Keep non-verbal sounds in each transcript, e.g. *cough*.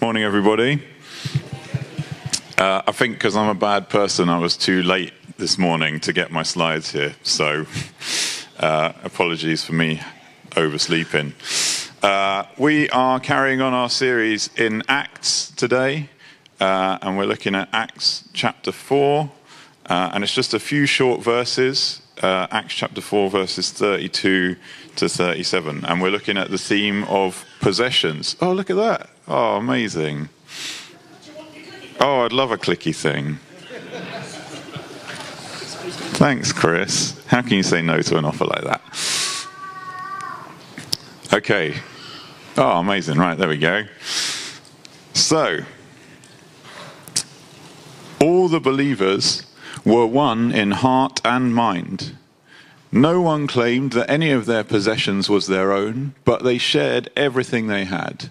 Morning, everybody. Uh, I think because I'm a bad person, I was too late this morning to get my slides here. So, uh, apologies for me oversleeping. Uh, we are carrying on our series in Acts today, uh, and we're looking at Acts chapter 4. Uh, and it's just a few short verses, uh, Acts chapter 4, verses 32 to 37. And we're looking at the theme of possessions. Oh, look at that. Oh, amazing. Oh, I'd love a clicky thing. Thanks, Chris. How can you say no to an offer like that? Okay. Oh, amazing. Right, there we go. So, all the believers were one in heart and mind. No one claimed that any of their possessions was their own, but they shared everything they had.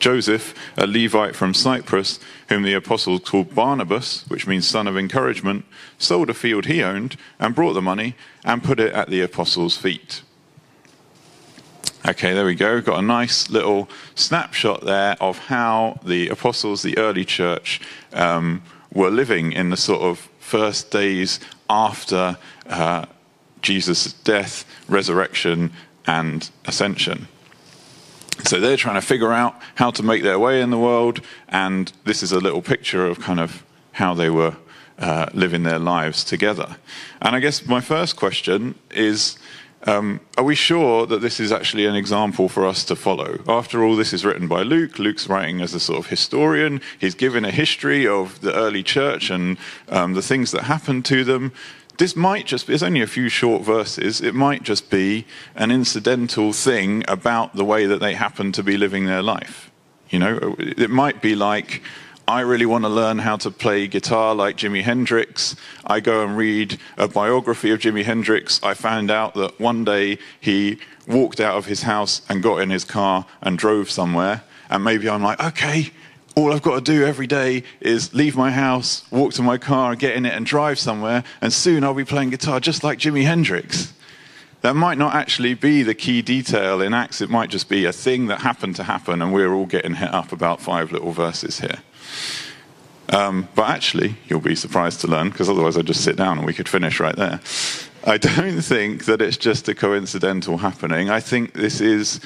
Joseph, a Levite from Cyprus, whom the apostles called Barnabas, which means son of encouragement, sold a field he owned and brought the money and put it at the apostles' feet. Okay, there we go. We've got a nice little snapshot there of how the apostles, the early church, um, were living in the sort of first days after uh, Jesus' death, resurrection, and ascension. So they're trying to figure out how to make their way in the world, and this is a little picture of kind of how they were uh, living their lives together. And I guess my first question is um, are we sure that this is actually an example for us to follow? After all, this is written by Luke. Luke's writing as a sort of historian. He's given a history of the early church and um, the things that happened to them this might just be, it's only a few short verses, it might just be an incidental thing about the way that they happen to be living their life. You know, it might be like, I really want to learn how to play guitar like Jimi Hendrix. I go and read a biography of Jimi Hendrix. I found out that one day he walked out of his house and got in his car and drove somewhere. And maybe I'm like, okay, all I've got to do every day is leave my house, walk to my car, get in it, and drive somewhere, and soon I'll be playing guitar just like Jimi Hendrix. That might not actually be the key detail in Acts, it might just be a thing that happened to happen, and we're all getting hit up about five little verses here. Um, but actually, you'll be surprised to learn, because otherwise I'd just sit down and we could finish right there. I don't *laughs* think that it's just a coincidental happening. I think this is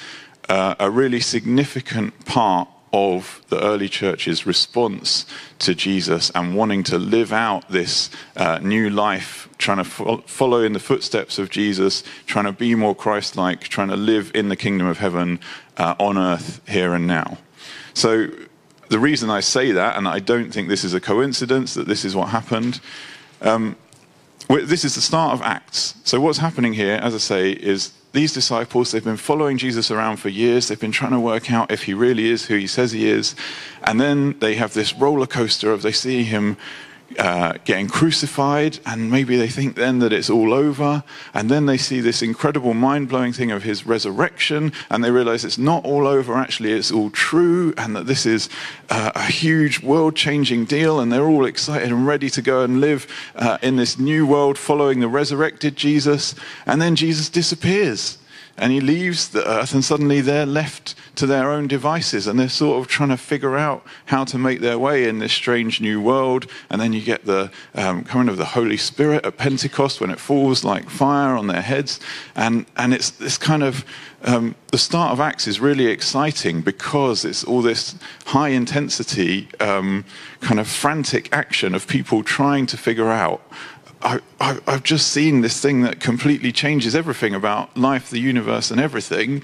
uh, a really significant part of the early church's response to Jesus and wanting to live out this uh, new life, trying to fo- follow in the footsteps of Jesus, trying to be more Christ like, trying to live in the kingdom of heaven uh, on earth here and now. So, the reason I say that, and I don't think this is a coincidence that this is what happened, um, this is the start of Acts. So, what's happening here, as I say, is these disciples, they've been following Jesus around for years. They've been trying to work out if he really is who he says he is. And then they have this roller coaster of they see him uh, getting crucified, and maybe they think then that it's all over. And then they see this incredible, mind blowing thing of his resurrection, and they realize it's not all over, actually, it's all true, and that this is uh, a huge, world changing deal. And they're all excited and ready to go and live uh, in this new world following the resurrected Jesus. And then Jesus disappears and he leaves the earth, and suddenly they're left to their own devices, and they're sort of trying to figure out how to make their way in this strange new world. And then you get the um, coming of the Holy Spirit at Pentecost when it falls like fire on their heads, and and it's this kind of um, the start of Acts is really exciting because it's all this high intensity, um, kind of frantic action of people trying to figure out I, have just seen this thing that completely changes everything about life, the universe, and everything.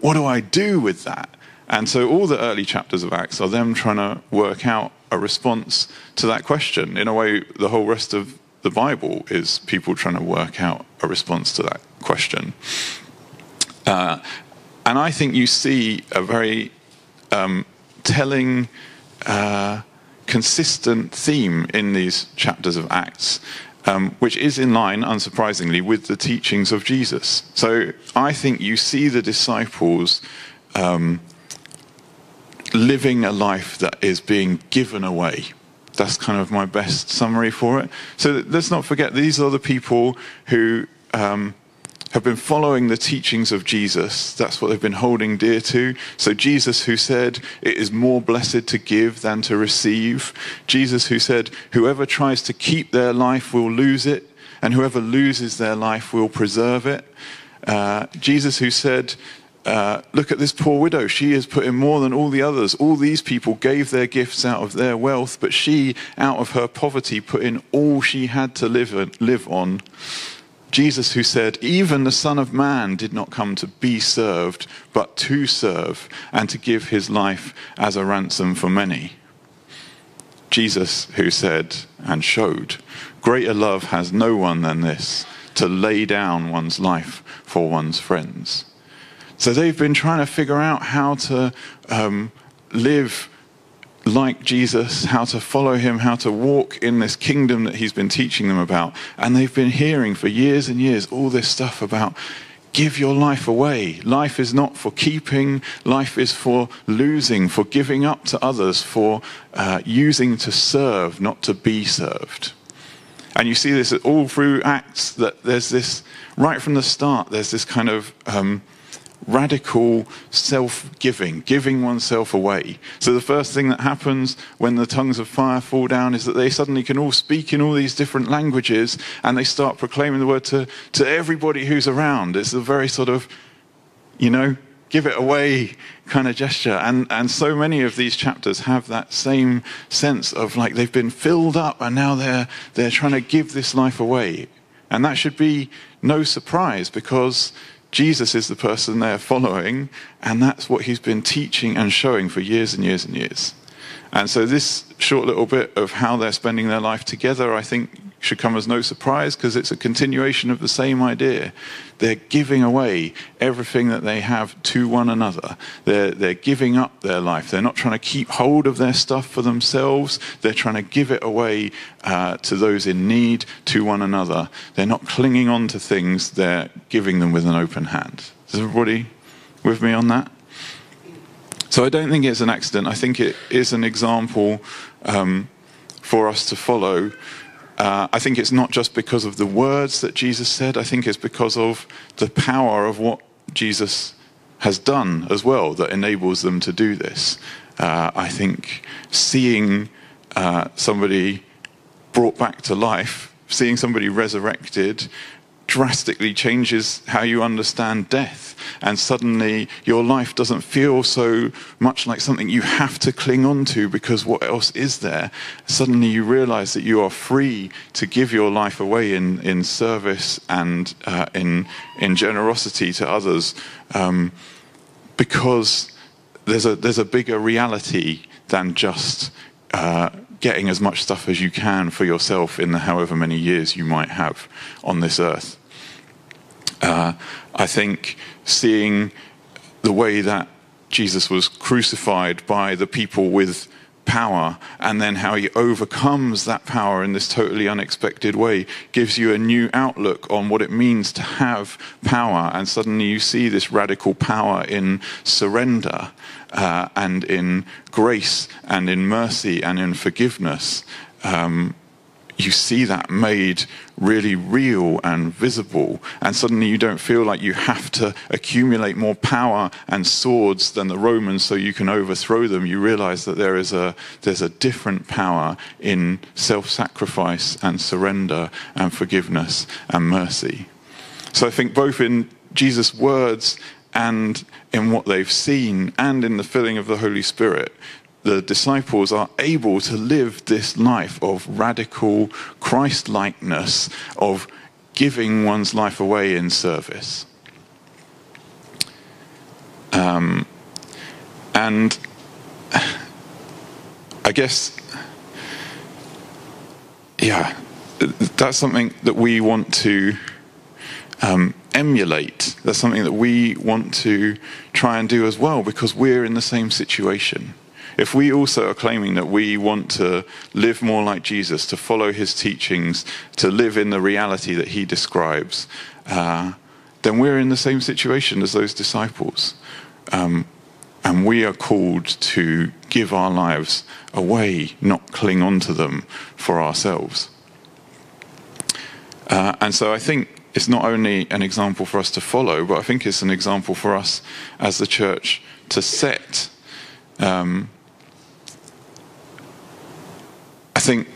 What do I do with that? And so all the early chapters of Acts are them trying to work out a response to that question. In a way, the whole rest of the Bible is people trying to work out a response to that question. Uh, and I think you see a very um, telling, uh, consistent theme in these chapters of Acts um, which is in line, unsurprisingly, with the teachings of Jesus. So I think you see the disciples um, living a life that is being given away. That's kind of my best summary for it. So let's not forget, these are the people who um, have been following the teachings of Jesus. That's what they've been holding dear to. So, Jesus, who said, It is more blessed to give than to receive. Jesus, who said, Whoever tries to keep their life will lose it, and whoever loses their life will preserve it. Uh, Jesus, who said, uh, look at this poor widow. She has put in more than all the others. All these people gave their gifts out of their wealth, but she, out of her poverty, put in all she had to live, live on. Jesus, who said, Even the Son of Man did not come to be served, but to serve and to give his life as a ransom for many. Jesus, who said and showed, Greater love has no one than this, to lay down one's life for one's friends. So they've been trying to figure out how to um, live like Jesus, how to follow him, how to walk in this kingdom that he's been teaching them about. And they've been hearing for years and years all this stuff about give your life away. Life is not for keeping, life is for losing, for giving up to others, for uh, using to serve, not to be served. And you see this all through Acts that there's this, right from the start, there's this kind of. Um, radical self giving, giving oneself away. So, the first thing that happens when the tongues of fire fall down is that they suddenly can all speak in all these different languages and they start proclaiming the word to, to everybody who's around. It's a very sort of, you know, give it away kind of gesture. And, and so many of these chapters have that same sense of like they've been filled up and now they're, they're trying to give this life away. And that should be no surprise because Jesus is the person they're following, and that's what he's been teaching and showing for years and years and years. And so, this short little bit of how they're spending their life together, I think, should come as no surprise because it's a continuation of the same idea. They're giving away everything that they have to one another. They're, they're giving up their life. They're not trying to keep hold of their stuff for themselves. They're trying to give it away uh, to those in need, to one another. They're not clinging on to things, they're giving them with an open hand. Is everybody with me on that? So I don't think it's an accident. I think it is an example um, for us to follow uh, I think it's not just because of the words that Jesus said, I think it's because of the power of what Jesus has done as well that enables them to do this. Uh, I think seeing uh, somebody brought back to life, seeing somebody resurrected, drastically changes how you understand death. And suddenly your life doesn't feel so much like something you have to cling on to because what else is there? Suddenly you realize that you are free to give your life away in, in service and uh, in, in generosity to others um, because there's a, there's a bigger reality than just. Uh, getting as much stuff as you can for yourself in the however many years you might have on this earth. Uh, I think seeing the way that Jesus was crucified by the people with power and then how he overcomes that power in this totally unexpected way gives you a new outlook on what it means to have power. And suddenly you see this radical power in surrender uh, and in grace and in mercy and in forgiveness. Um, you see that made really real and visible. And suddenly you don't feel like you have to accumulate more power and swords than the Romans so you can overthrow them. You realize that there is a, there's a different power in self sacrifice and surrender and forgiveness and mercy. So I think both in Jesus' words and in what they've seen and in the filling of the Holy Spirit, the disciples are able to live this life of radical Christ likeness, of giving one's life away in service. Um, and *sighs* I guess, yeah, that's something that we want to um, emulate. That's something that we want to try and do as well because we're in the same situation if we also are claiming that we want to live more like Jesus, to follow his teachings, to live in the reality that he describes, uh, then we're in the same situation as those disciples. Um, and we are called to give our lives away, not cling on to them for ourselves. Uh, and so I think it's not only an example for us to follow, but I think it's an example for us as the church to set. Um, I think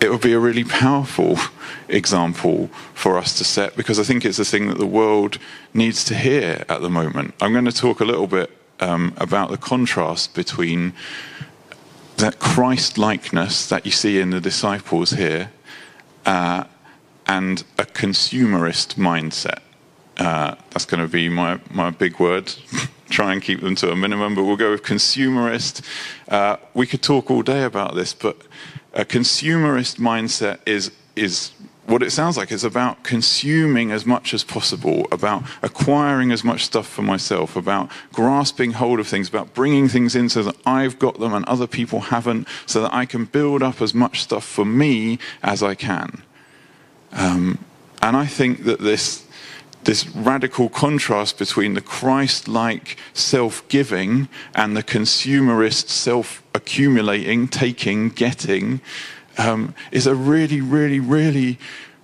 it would be a really powerful example for us to set because I think it's a thing that the world needs to hear at the moment. I'm going to talk a little bit um, about the contrast between that Christ likeness that you see in the disciples here uh, and a consumerist mindset. Uh, that's going to be my, my big word. *laughs* Try and keep them to a minimum, but we'll go with consumerist. Uh, we could talk all day about this, but a consumerist mindset is is what it sounds like is about consuming as much as possible, about acquiring as much stuff for myself, about grasping hold of things, about bringing things in so that I've got them and other people haven't, so that I can build up as much stuff for me as I can. Um, and I think that this this radical contrast between the Christ like self giving and the consumerist self accumulating, taking, getting um, is a really, really, really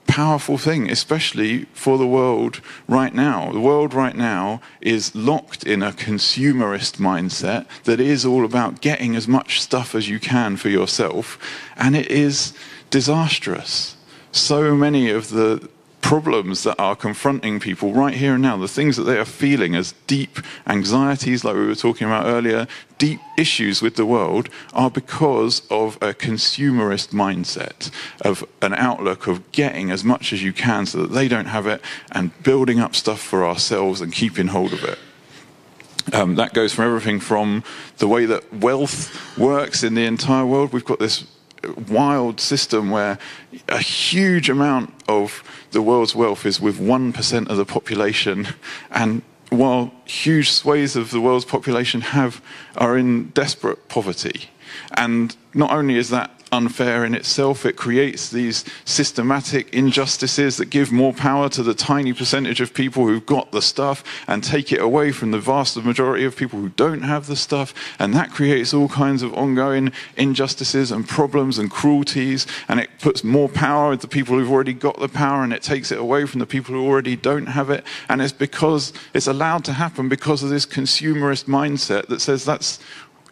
powerful thing, especially for the world right now. The world right now is locked in a consumerist mindset that is all about getting as much stuff as you can for yourself, and it is disastrous. So many of the problems that are confronting people right here and now, the things that they are feeling as deep anxieties, like we were talking about earlier, deep issues with the world, are because of a consumerist mindset, of an outlook of getting as much as you can so that they don't have it, and building up stuff for ourselves and keeping hold of it. Um, that goes from everything from the way that wealth works in the entire world. We've got this wild system where a huge amount of the world's wealth is with 1% of the population. And while huge swathes of the world's population have are in desperate poverty and not only is that unfair in itself. It creates these systematic injustices that give more power to the tiny percentage of people who've got the stuff and take it away from the vast majority of people who don't have the stuff. And that creates all kinds of ongoing injustices and problems and cruelties. And it puts more power the people who've already got the power and it takes it away from the people who already don't have it. And it's because it's allowed to happen because of this consumerist mindset that says that's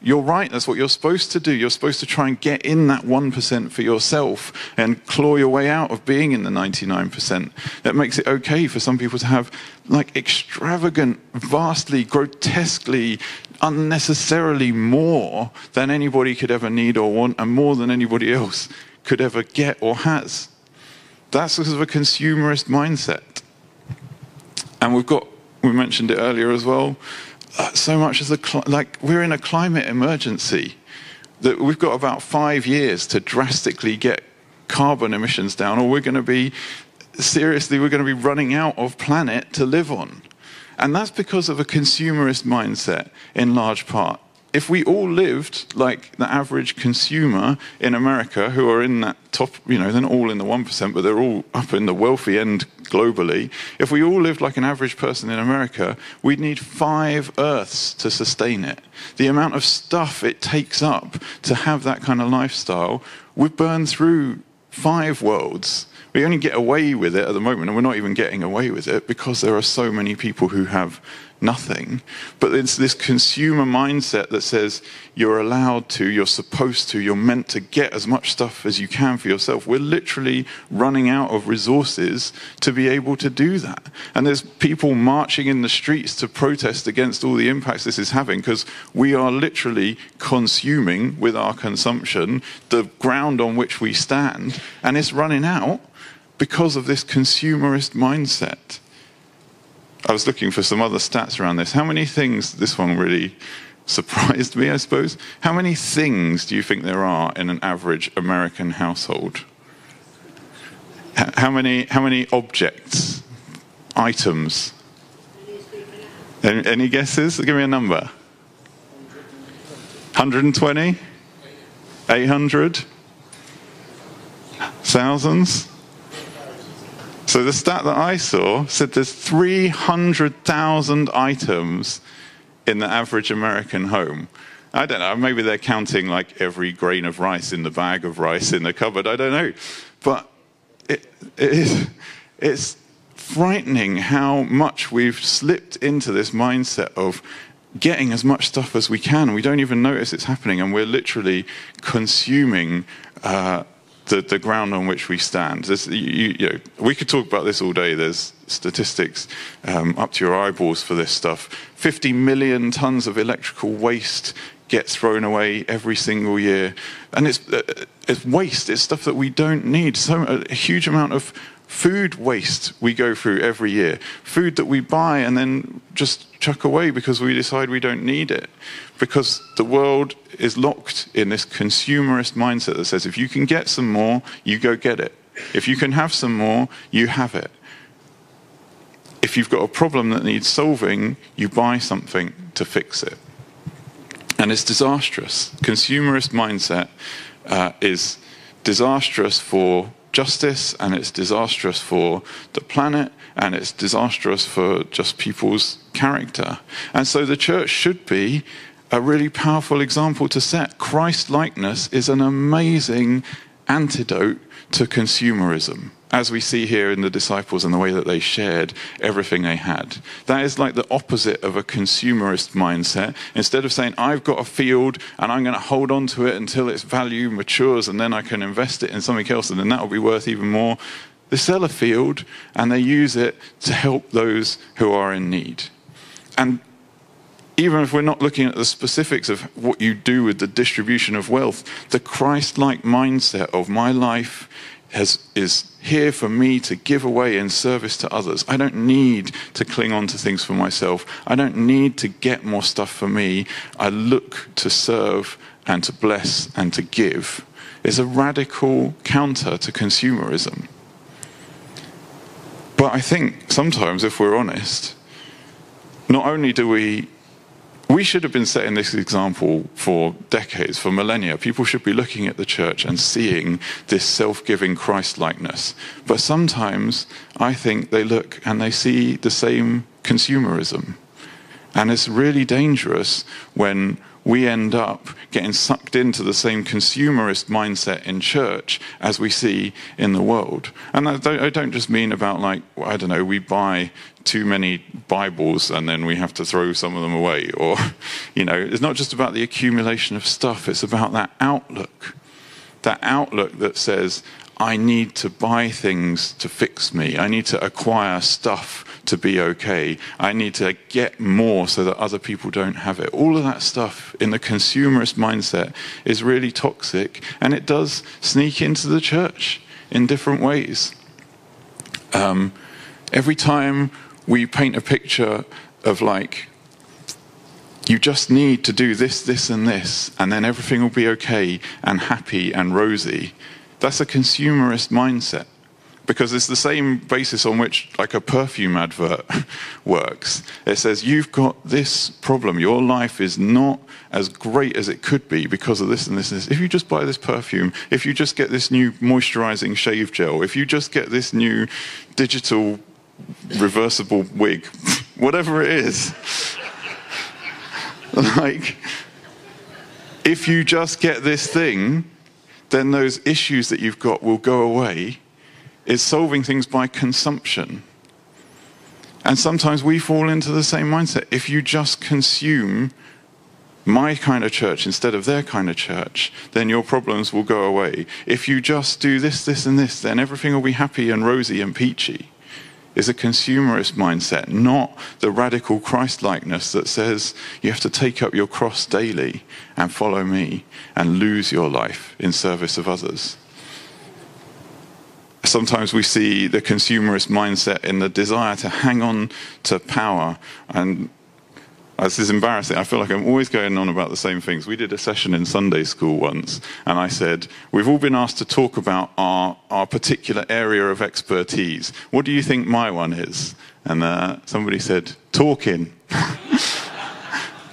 you're right, that's what you're supposed to do. You're supposed to try and get in that 1% for yourself and claw your way out of being in the 99%. That makes it okay for some people to have like extravagant, vastly, grotesquely, unnecessarily more than anybody could ever need or want, and more than anybody else could ever get or has. That's sort of a consumerist mindset. And we've got, we mentioned it earlier as well, Uh, so much as a cl- like we're in a climate emergency that we've got about five years to drastically get carbon emissions down, or we're going to be seriously we're going to be running out of planet to live on. And that's because of a consumerist mindset in large part if we all lived like the average consumer in America, who are in that top, you know, they're not all in the 1%, but they're all up in the wealthy end globally. If we all lived like an average person in America, we'd need five Earths to sustain it. The amount of stuff it takes up to have that kind of lifestyle would burn through five worlds. We only get away with it at the moment, and we're not even getting away with it because there are so many people who have nothing. But it's this consumer mindset that says you're allowed to, you're supposed to, you're meant to get as much stuff as you can for yourself. We're literally running out of resources to be able to do that. And there's people marching in the streets to protest against all the impacts this is having because we are literally consuming with our consumption the ground on which we stand, and it's running out because of this consumerist mindset. I was looking for some other stats around this. How many things, this one really *laughs* surprised me, I suppose. How many things do you think there are in an average American household? How many, how many objects, items? Any, any guesses? Give me a number. 120? 800? Thousands? So the stat that I saw said there's 300,000 items in the average American home. I don't know, maybe they're counting like every grain of rice in the bag of rice in the cupboard, I don't know. But it, it is, it's frightening how much we've slipped into this mindset of getting as much stuff as we can. We don't even notice it's happening, and we're literally consuming uh, the, the ground on which we stand. You, you know, we could talk about this all day. There's statistics um, up to your eyeballs for this stuff. 50 million tons of electrical waste get thrown away every single year. And it's, uh, it's waste, it's stuff that we don't need. So a huge amount of food waste we go through every year. Food that we buy and then just chuck away because we decide we don't need it. Because the world is locked in this consumerist mindset that says if you can get some more, you go get it. If you can have some more, you have it. If you've got a problem that needs solving, you buy something to fix it. And it's disastrous. Consumerist mindset uh, is disastrous for justice and it's disastrous for the planet and it's disastrous for just people's character. And so the church should be a really powerful example to set. Christ likeness is an amazing antidote to consumerism as we see here in the disciples and the way that they shared everything they had. That is like the opposite of a consumerist mindset. Instead of saying, I've got a field and I'm going to hold on to it until its value matures and then I can invest it in something else and then that will be worth even more. They sell a field and they use it to help those who are in need. And even if we're not looking at the specifics of what you do with the distribution of wealth, the Christ like mindset of my life has, is here for me to give away in service to others. I don't need to cling on to things for myself. I don't need to get more stuff for me. I look to serve and to bless and to give. It's a radical counter to consumerism. But I think sometimes, if we're honest, not only do we we should have been setting this example for decades, for millennia. People should be looking at the church and seeing this self giving Christ likeness. But sometimes I think they look and they see the same consumerism. And it's really dangerous when we end up getting sucked into the same consumerist mindset in church as we see in the world. And I don't, I don't, just mean about like, I don't know, we buy too many Bibles and then we have to throw some of them away. Or, *laughs* you know, it's not just about the accumulation of stuff, it's about that outlook. That outlook that says, I need to buy things to fix me. I need to acquire stuff to be okay. I need to get more so that other people don't have it. All of that stuff in the consumerist mindset is really toxic and it does sneak into the church in different ways. Um, every time we paint a picture of like, you just need to do this, this, and this, and then everything will be okay and happy and rosy. That's a consumerist mindset because it's the same basis on which like a perfume advert *laughs* works. It says you've got this problem. Your life is not as great as it could be because of this and this and this. If you just buy this perfume if you just get this new moisturizing shave gel if you just get this new digital reversible wig *laughs* whatever it is. *laughs* Like if you just get this thing then those issues that you've got will go away is solving things by consumption. And sometimes we fall into the same mindset. If you just consume my kind of church instead of their kind of church, then your problems will go away. If you just do this, this, and this, then everything will be happy and rosy and peachy. Is a consumerist mindset, not the radical Christ likeness that says you have to take up your cross daily and follow me and lose your life in service of others sometimes we see the consumerist mindset in the desire to hang on to power. And this is embarrassing. I feel like I'm always going on about the same things. We did a session in Sunday school once, and I said, We've all been asked to talk about our, our particular area of expertise. What do you think my one is? And uh, somebody said, Talking. *laughs*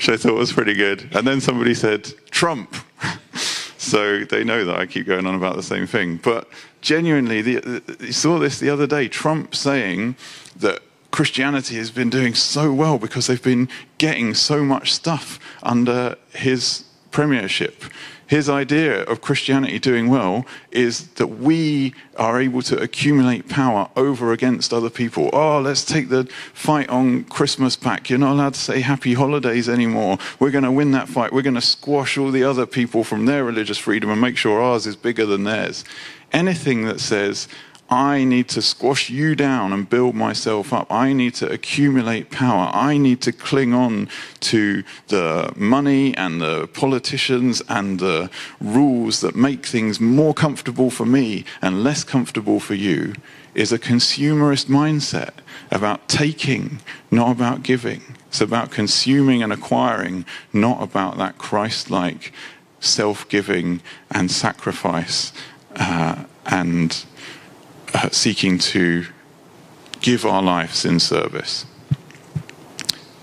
which I thought was pretty good. And then somebody said, Trump. *laughs* so they know that I keep going on about the same thing. But genuinely, the, the, you saw this the other day Trump saying that Christianity has been doing so well because they've been getting so much stuff under his premiership. His idea of Christianity doing well is that we are able to accumulate power over against other people. Oh, let's take the fight on Christmas back. You're not allowed to say happy holidays anymore. We're going to win that fight. We're going to squash all the other people from their religious freedom and make sure ours is bigger than theirs. Anything that says, I need to squash you down and build myself up. I need to accumulate power. I need to cling on to the money and the politicians and the rules that make things more comfortable for me and less comfortable for you is a consumerist mindset about taking, not about giving. It's about consuming and acquiring, not about that Christ like self giving and sacrifice uh, and uh, seeking to give our lives in service.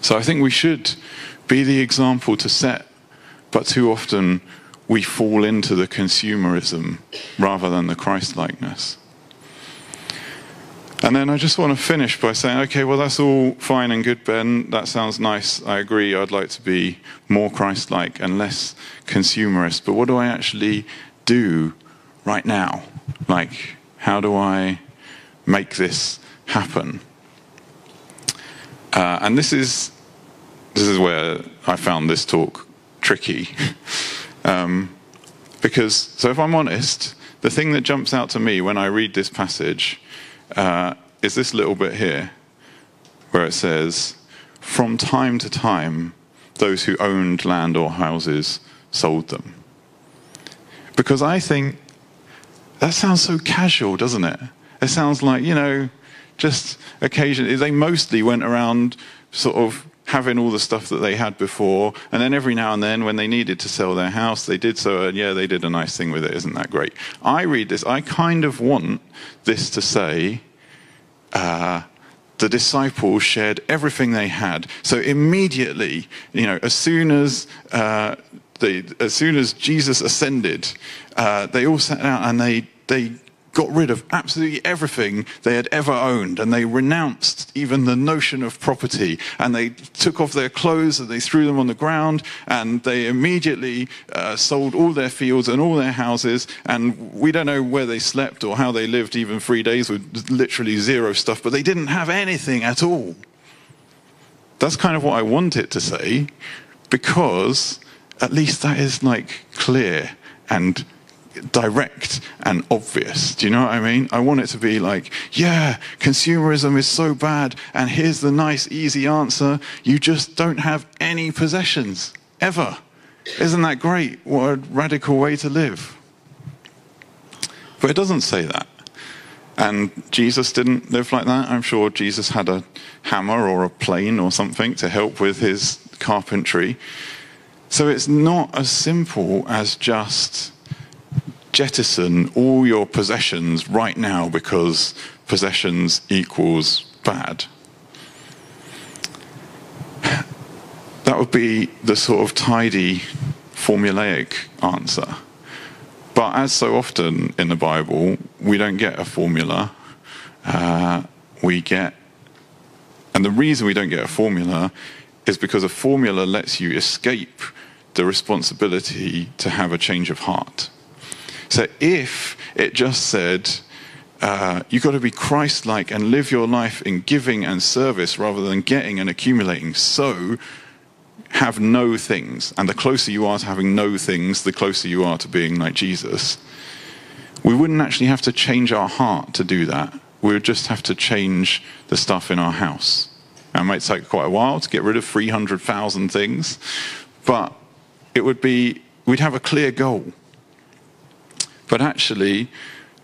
So I think we should be the example to set, but too often we fall into the consumerism rather than the Christ likeness. And then I just want to finish by saying, okay, well, that's all fine and good, Ben. That sounds nice. I agree. I'd like to be more Christ like and less consumerist. But what do I actually do right now? Like, how do I make this happen? Uh, and this is this is where I found this talk tricky, *laughs* um, because so if I'm honest, the thing that jumps out to me when I read this passage uh, is this little bit here, where it says, "From time to time, those who owned land or houses sold them." Because I think that sounds so casual, doesn't it? It sounds like, you know, just occasionally, they mostly went around sort of having all the stuff that they had before, and then every now and then, when they needed to sell their house, they did so, and yeah, they did a nice thing with it. Isn't that great? I read this, I kind of want this to say, uh, the disciples shared everything they had. So immediately, you know, as soon as uh, they, as soon as Jesus ascended, uh, they all sat down and they, they got rid of absolutely everything they had ever owned. And they renounced even the notion of property. And they took off their clothes and they threw them on the ground. And they immediately uh, sold all their fields and all their houses. And we don't know where they slept or how they lived even three days with literally zero stuff. But they didn't have anything at all. That's kind of what i want it to say. Because at least that is like clear and direct and obvious. Do you know what I mean? I want it to be like, yeah, consumerism is so bad, and here's the nice, easy answer you just don't have any possessions, ever. Isn't that great? What a radical way to live. But it doesn't say that. And Jesus didn't live like that. I'm sure Jesus had a hammer or a plane or something to help with his carpentry. So it's not as simple as just jettison all your possessions right now because possessions equals bad. That would be the sort of tidy, formulaic answer. But as so often in the Bible, we don't get a formula. Uh, we get, and the reason we don't get a formula is because a formula lets you escape the responsibility to have a change of heart. So if it just said, uh, you've got to be Christ like and live your life in giving and service rather than getting and accumulating. So have no things. And the closer you are to having no things, the closer you are to being like Jesus. We wouldn't actually have to change our heart to do that. We would just have to change the stuff in our house. it might take quite a while to get rid of 300,000 things, but it would be, we'd have a clear goal. But actually,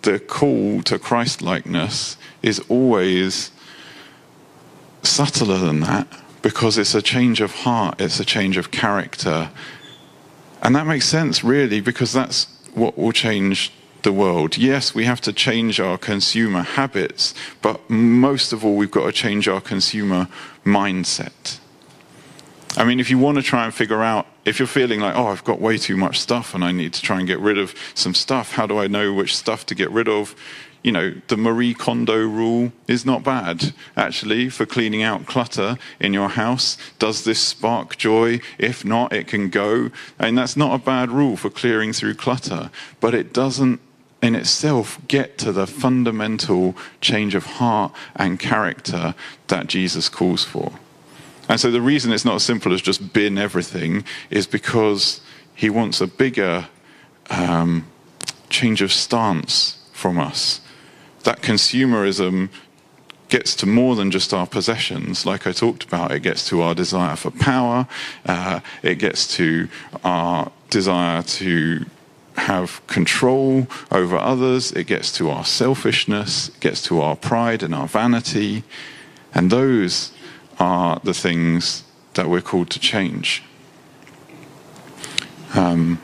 the call to Christ likeness is always subtler than that because it's a change of heart, it's a change of character. And that makes sense, really, because that's what will change the world. Yes, we have to change our consumer habits, but most of all, we've got to change our consumer mindset. I mean, if you want to try and figure out, if you're feeling like, oh, I've got way too much stuff and I need to try and get rid of some stuff, how do I know which stuff to get rid of? You know, the Marie Kondo rule is not bad, actually, for cleaning out clutter in your house. Does this spark joy? If not, it can go. And that's not a bad rule for clearing through clutter, but it doesn't in itself get to the fundamental change of heart and character that Jesus calls for. And so the reason it's not as simple as just bin everything is because he wants a bigger um, change of stance from us. That consumerism gets to more than just our possessions. Like I talked about, it gets to our desire for power, uh, it gets to our desire to have control over others, it gets to our selfishness, it gets to our pride and our vanity. And those are the things that we're called to change. Um,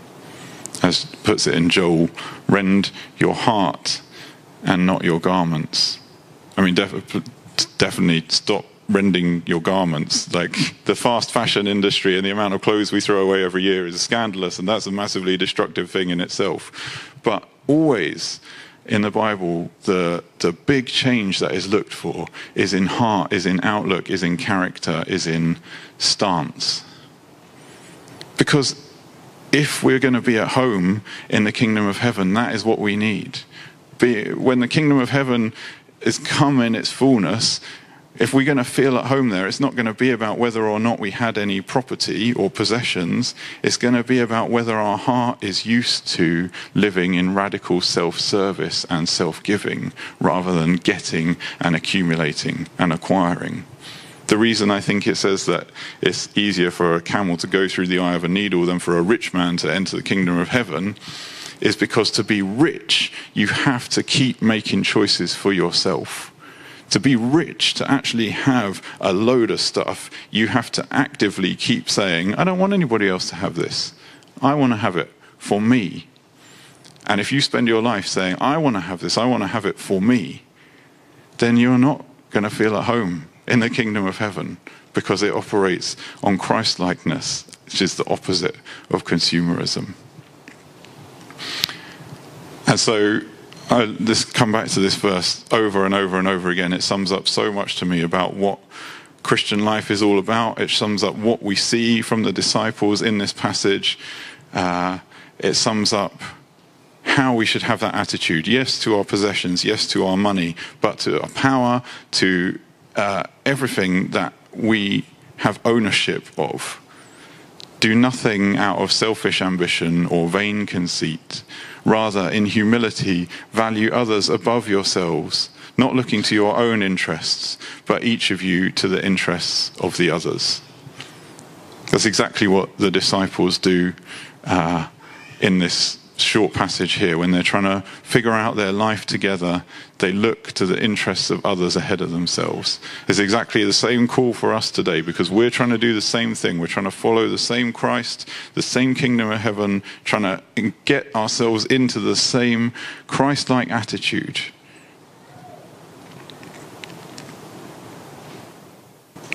as puts it in Joel, rend your heart and not your garments. I mean, def- definitely stop rending your garments. Like the fast fashion industry and the amount of clothes we throw away every year is scandalous, and that's a massively destructive thing in itself. But always in the Bible, the, the big change that is looked for is in heart, is in outlook, is in character, is in stance. Because if we're going to be at home in the kingdom of heaven, that is what we need. Be, when the kingdom of heaven is come in its fullness, if we're going to feel at home there, it's not going to be about whether or not we had any property or possessions. It's going to be about whether our heart is used to living in radical self service and self giving rather than getting and accumulating and acquiring. The reason I think it says that it's easier for a camel to go through the eye of a needle than for a rich man to enter the kingdom of heaven is because to be rich, you have to keep making choices for yourself to be rich, to actually have a load of stuff, you have to actively keep saying, I don't want anybody else to have this. I want to have it for me. And if you spend your life saying, I want to have this, I want to have it for me, then you're not going to feel at home in the kingdom of heaven because it operates on Christ likeness, which is the opposite of consumerism. And so I this come back to this verse over and over and over again. It sums up so much to me about what Christian life is all about. It sums up what we see from the disciples in this passage. Uh, it sums up how we should have that attitude. Yes, to our possessions. Yes, to our money, but to our power, to uh, everything that we have ownership of. Do nothing out of selfish ambition or vain conceit Rather, in humility, value others above yourselves, not looking to your own interests, but each of you to the interests of the others. That's exactly what the disciples do uh, in this short passage here, when they're trying to figure out their life together, they look to the interests of others ahead of themselves. It's exactly the same call for us today because we're trying to do the same thing. We're trying to follow the same Christ, the same kingdom of heaven, trying to get ourselves into the same Christ like attitude.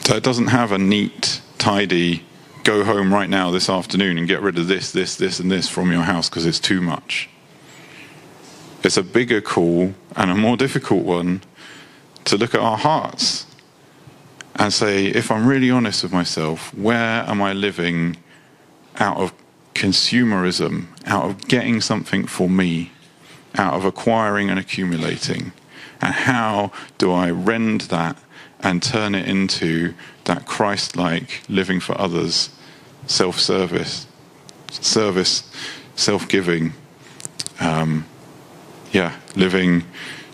So it doesn't have a neat, tidy, go home right now this afternoon and get rid of this, this, this, and this from your house because it's too much. It's a bigger call and a more difficult one to look at our hearts and say, if I'm really honest with myself, where am I living out of consumerism, out of getting something for me, out of acquiring and accumulating? And how do I rend that and turn it into that Christ like living for others self service, service, self giving, um, yeah, living,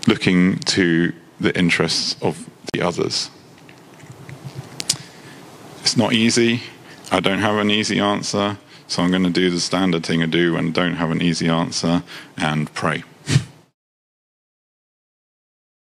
looking to the interests of the others. It's not easy. I don't have an easy answer, so I'm going to do the standard thing I do when I don't have an easy answer and pray.